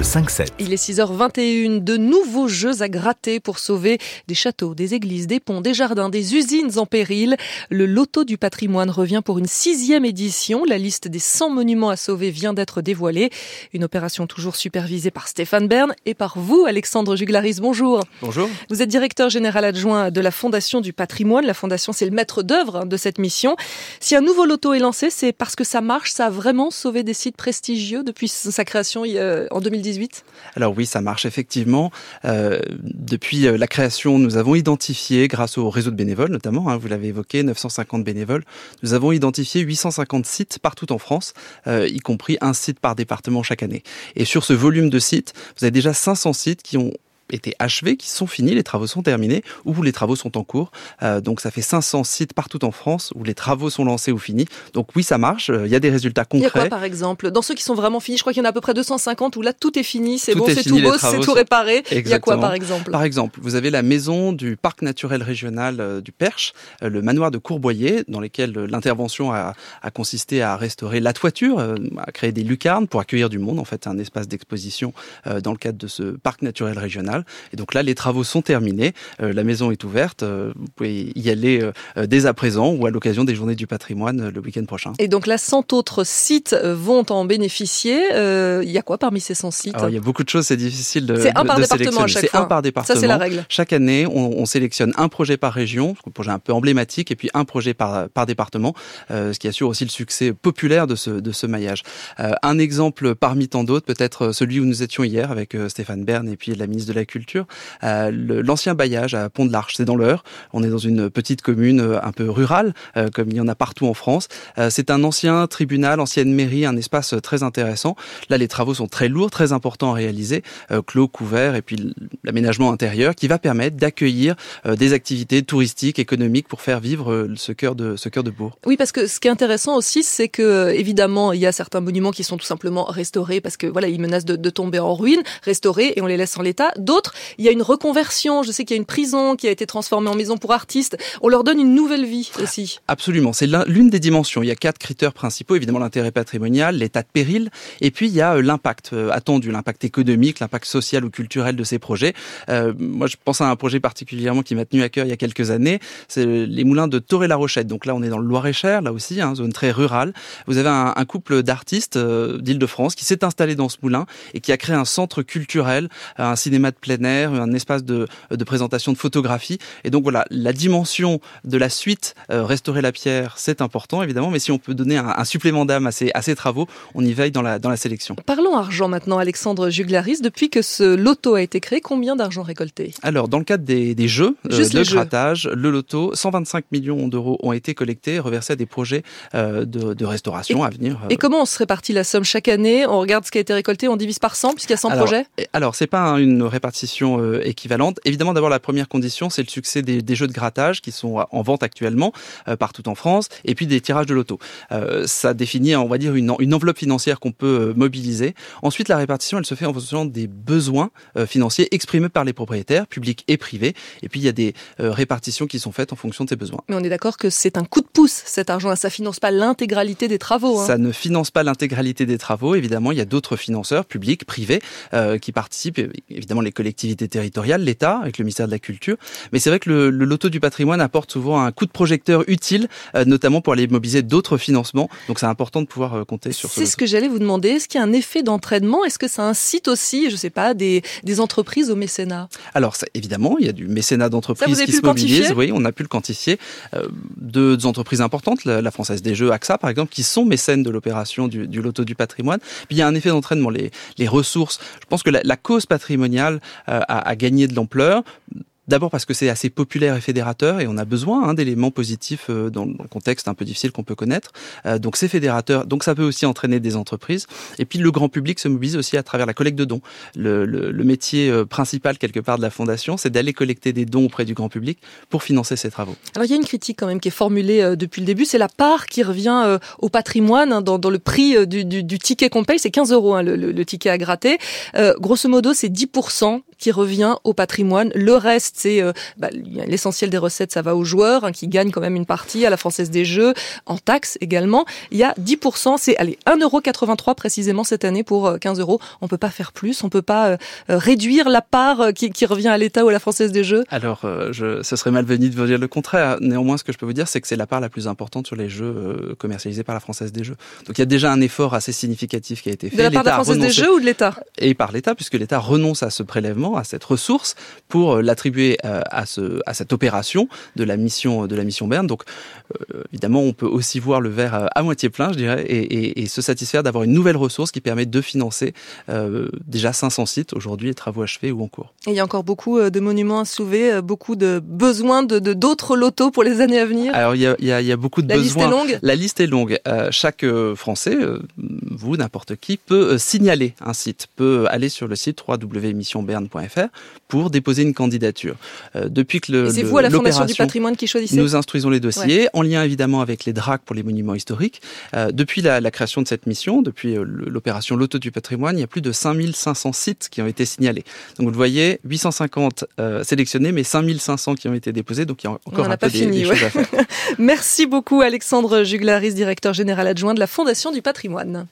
Le 5-7. Il est 6h21. De nouveaux jeux à gratter pour sauver des châteaux, des églises, des ponts, des jardins, des usines en péril. Le loto du patrimoine revient pour une sixième édition. La liste des 100 monuments à sauver vient d'être dévoilée. Une opération toujours supervisée par Stéphane Bern et par vous, Alexandre Juglaris. Bonjour. Bonjour. Vous êtes directeur général adjoint de la Fondation du patrimoine. La Fondation, c'est le maître d'œuvre de cette mission. Si un nouveau loto est lancé, c'est parce que ça marche. Ça a vraiment sauvé des sites prestigieux depuis sa création en 2018. Alors oui, ça marche effectivement. Euh, depuis euh, la création, nous avons identifié, grâce au réseau de bénévoles notamment, hein, vous l'avez évoqué, 950 bénévoles, nous avons identifié 850 sites partout en France, euh, y compris un site par département chaque année. Et sur ce volume de sites, vous avez déjà 500 sites qui ont été achevés, qui sont finis, les travaux sont terminés, ou les travaux sont en cours. Euh, donc ça fait 500 sites partout en France où les travaux sont lancés ou finis. Donc oui, ça marche, euh, il y a des résultats concrets. Il y a quoi par exemple? Dans ceux qui sont vraiment finis, je crois qu'il y en a à peu près 250 où là tout est fini, c'est bon, c'est tout beau, c'est tout réparé. Exactement. Il y a quoi par exemple? Par exemple, vous avez la maison du parc naturel régional euh, du Perche, le manoir de Courboyer, dans lequel euh, l'intervention a, a, consisté à restaurer la toiture, à créer des lucarnes pour accueillir du monde, en fait un espace d'exposition dans le cadre de ce parc naturel régional. Et donc là, les travaux sont terminés, euh, la maison est ouverte, euh, vous pouvez y aller euh, dès à présent ou à l'occasion des journées du patrimoine le week-end prochain. Et donc là, 100 autres sites vont en bénéficier. Il y a quoi parmi ces 100 sites? Alors, Il y a beaucoup de choses, c'est difficile de C'est un par département à chaque fois. C'est un par département. Ça, c'est la règle. Chaque année, on, on, sélectionne un projet par région, un projet un peu emblématique, et puis un projet par, par département, ce qui assure aussi le succès populaire de ce, de ce maillage. un exemple parmi tant d'autres, peut-être celui où nous étions hier avec Stéphane Bern et puis la ministre de la Euh, l'ancien bailliage à Pont de l'Arche. C'est dans l'Eure. On est dans une petite commune euh, un peu rurale, euh, comme il y en a partout en France. C'est un ancien tribunal, ancienne mairie, un espace très intéressant. Là, les travaux sont très lourds, très importants à réaliser, clos, couverts, et puis l'aménagement intérieur qui va permettre d'accueillir des activités touristiques, économiques pour faire vivre ce cœur de ce cœur de bourg. Oui, parce que ce qui est intéressant aussi, c'est que évidemment, il y a certains monuments qui sont tout simplement restaurés parce que voilà, ils menacent de, de tomber en ruine, restaurés et on les laisse en l'état. Il y a une reconversion. Je sais qu'il y a une prison qui a été transformée en maison pour artistes. On leur donne une nouvelle vie aussi. Absolument. C'est l'une des dimensions. Il y a quatre critères principaux. Évidemment, l'intérêt patrimonial, l'état de péril. Et puis, il y a euh, l'impact euh, attendu, l'impact économique, l'impact social ou culturel de ces projets. Euh, moi, je pense à un projet particulièrement qui m'a tenu à cœur il y a quelques années. C'est les moulins de Toré-la-Rochette. Donc là, on est dans le Loir-et-Cher, là aussi, hein, zone très rurale. Vous avez un, un couple d'artistes euh, d'Île-de-France qui s'est installé dans ce moulin et qui a créé un centre culturel, un cinéma de plein air, un espace de, de présentation de photographie. Et donc voilà, la dimension de la suite, euh, restaurer la pierre, c'est important évidemment, mais si on peut donner un, un supplément d'âme à ces, à ces travaux, on y veille dans la, dans la sélection. Parlons argent maintenant, Alexandre Juglaris. Depuis que ce loto a été créé, combien d'argent récolté? Alors, dans le cadre des, des jeux, euh, de jeux. grattage, le loto, 125 millions d'euros ont été collectés, reversés à des projets euh, de, de restauration Et- à venir. euh, Et comment on se répartit la somme chaque année? On regarde ce qui a été récolté, on divise par 100 puisqu'il y a 100 alors, projets? et- Alors, c'est pas un- une répartition euh, équivalente. Évidemment, d'abord, la première condition, c'est le succès des, des jeux de grattage qui sont en vente actuellement euh, partout en France, et puis des tirages de loto. Euh, ça définit, on va dire, une, en- une enveloppe financière qu'on peut euh, mobiliser. Ensuite, la répartition, elle se fait en fonction des besoins financiers exprimés par les propriétaires, publics et privés. Et puis, il y a des répartitions qui sont faites en fonction de ces besoins. Mais on est d'accord que c'est un coup de pouce cet argent, ça finance pas l'intégralité des travaux. hein. Ça ne finance pas l'intégralité des travaux. Évidemment, il y a d'autres financeurs, publics, privés, qui participent. Évidemment, les collectivités territoriales, l'État, avec le ministère de la Culture. Mais c'est vrai que le, le loto du patrimoine apporte souvent un coup de projecteur utile, euh, notamment pour aller mobiliser d'autres financements. Donc, c'est important de pouvoir euh, compter sur ce C'est ce que j'allais vous demander. Est-ce qu'il y a un effet d'entraînement? Est-ce que ça incite aussi, je sais pas, des, des entreprises au mécénat? Alors, ça, évidemment, il y a du mécénat Ça, vous d'entreprise avez qui se mobilise. Oui, on a pu le quantifier. Euh, deux entreprises importantes, la, la Française des Jeux, AXA, par exemple, qui sont mécènes de l'opération du, du loto du patrimoine. Puis il y a un effet d'entraînement, les, les ressources. Je pense que la, la cause patrimoniale euh, a gagné de l'ampleur. D'abord parce que c'est assez populaire et fédérateur et on a besoin hein, d'éléments positifs euh, dans le contexte un peu difficile qu'on peut connaître. Euh, donc c'est fédérateur, donc ça peut aussi entraîner des entreprises. Et puis le grand public se mobilise aussi à travers la collecte de dons. Le, le, le métier euh, principal quelque part de la fondation, c'est d'aller collecter des dons auprès du grand public pour financer ces travaux. Alors il y a une critique quand même qui est formulée depuis le début, c'est la part qui revient au patrimoine hein, dans, dans le prix du, du, du ticket qu'on paye, c'est 15 euros hein, le, le, le ticket à gratter. Euh, grosso modo, c'est 10% qui revient au patrimoine. Le reste, c'est euh, bah, l'essentiel des recettes, ça va aux joueurs hein, qui gagnent quand même une partie à la Française des Jeux, en taxes également. Il y a 10%, c'est allez 1,83€ précisément cette année pour 15 euh, euros. On peut pas faire plus, on peut pas réduire la part qui, qui revient à l'État ou à la Française des Jeux. Alors, je, ce serait malvenu de vous dire le contraire. Néanmoins, ce que je peux vous dire, c'est que c'est la part la plus importante sur les jeux commercialisés par la Française des Jeux. Donc il y a déjà un effort assez significatif qui a été fait. De la part de la Française des Jeux ou de l'État? Et par l'État, puisque l'État renonce à ce prélèvement, à cette ressource, pour euh, l'attribuer euh, à, ce, à cette opération de la mission de la mission Berne. Donc euh, évidemment, on peut aussi voir le verre à moitié plein, je dirais, et, et, et se satisfaire d'avoir une nouvelle ressource qui permet de financer euh, déjà 500 sites aujourd'hui, et travaux achevés ou en cours. Et il y a encore beaucoup de monuments à sauver, beaucoup de besoins de d'autres lotos pour les années à venir. Alors il y a, il y a, il y a beaucoup de la besoins. Liste est longue. La liste est longue. chaque Français, vous, n'importe qui, peut signaler un site, peut aller sur le site www.missionberne.fr pour déposer une candidature. Euh, depuis que le, c'est vous à la Fondation du patrimoine qui choisissez Nous instruisons les dossiers, ouais. en lien évidemment avec les DRAC pour les monuments historiques. Euh, depuis la, la, création de cette mission, depuis euh, l'opération Loto du patrimoine, il y a plus de 5500 sites qui ont été signalés. Donc vous le voyez, 850 euh, sélectionnés, mais 5500 qui ont été déposés, donc il y a encore On un peu pas fini, des, des ouais. choses à faire. Merci beaucoup Alexandre Juglaris, directeur général adjoint de la Fondation du patrimoine.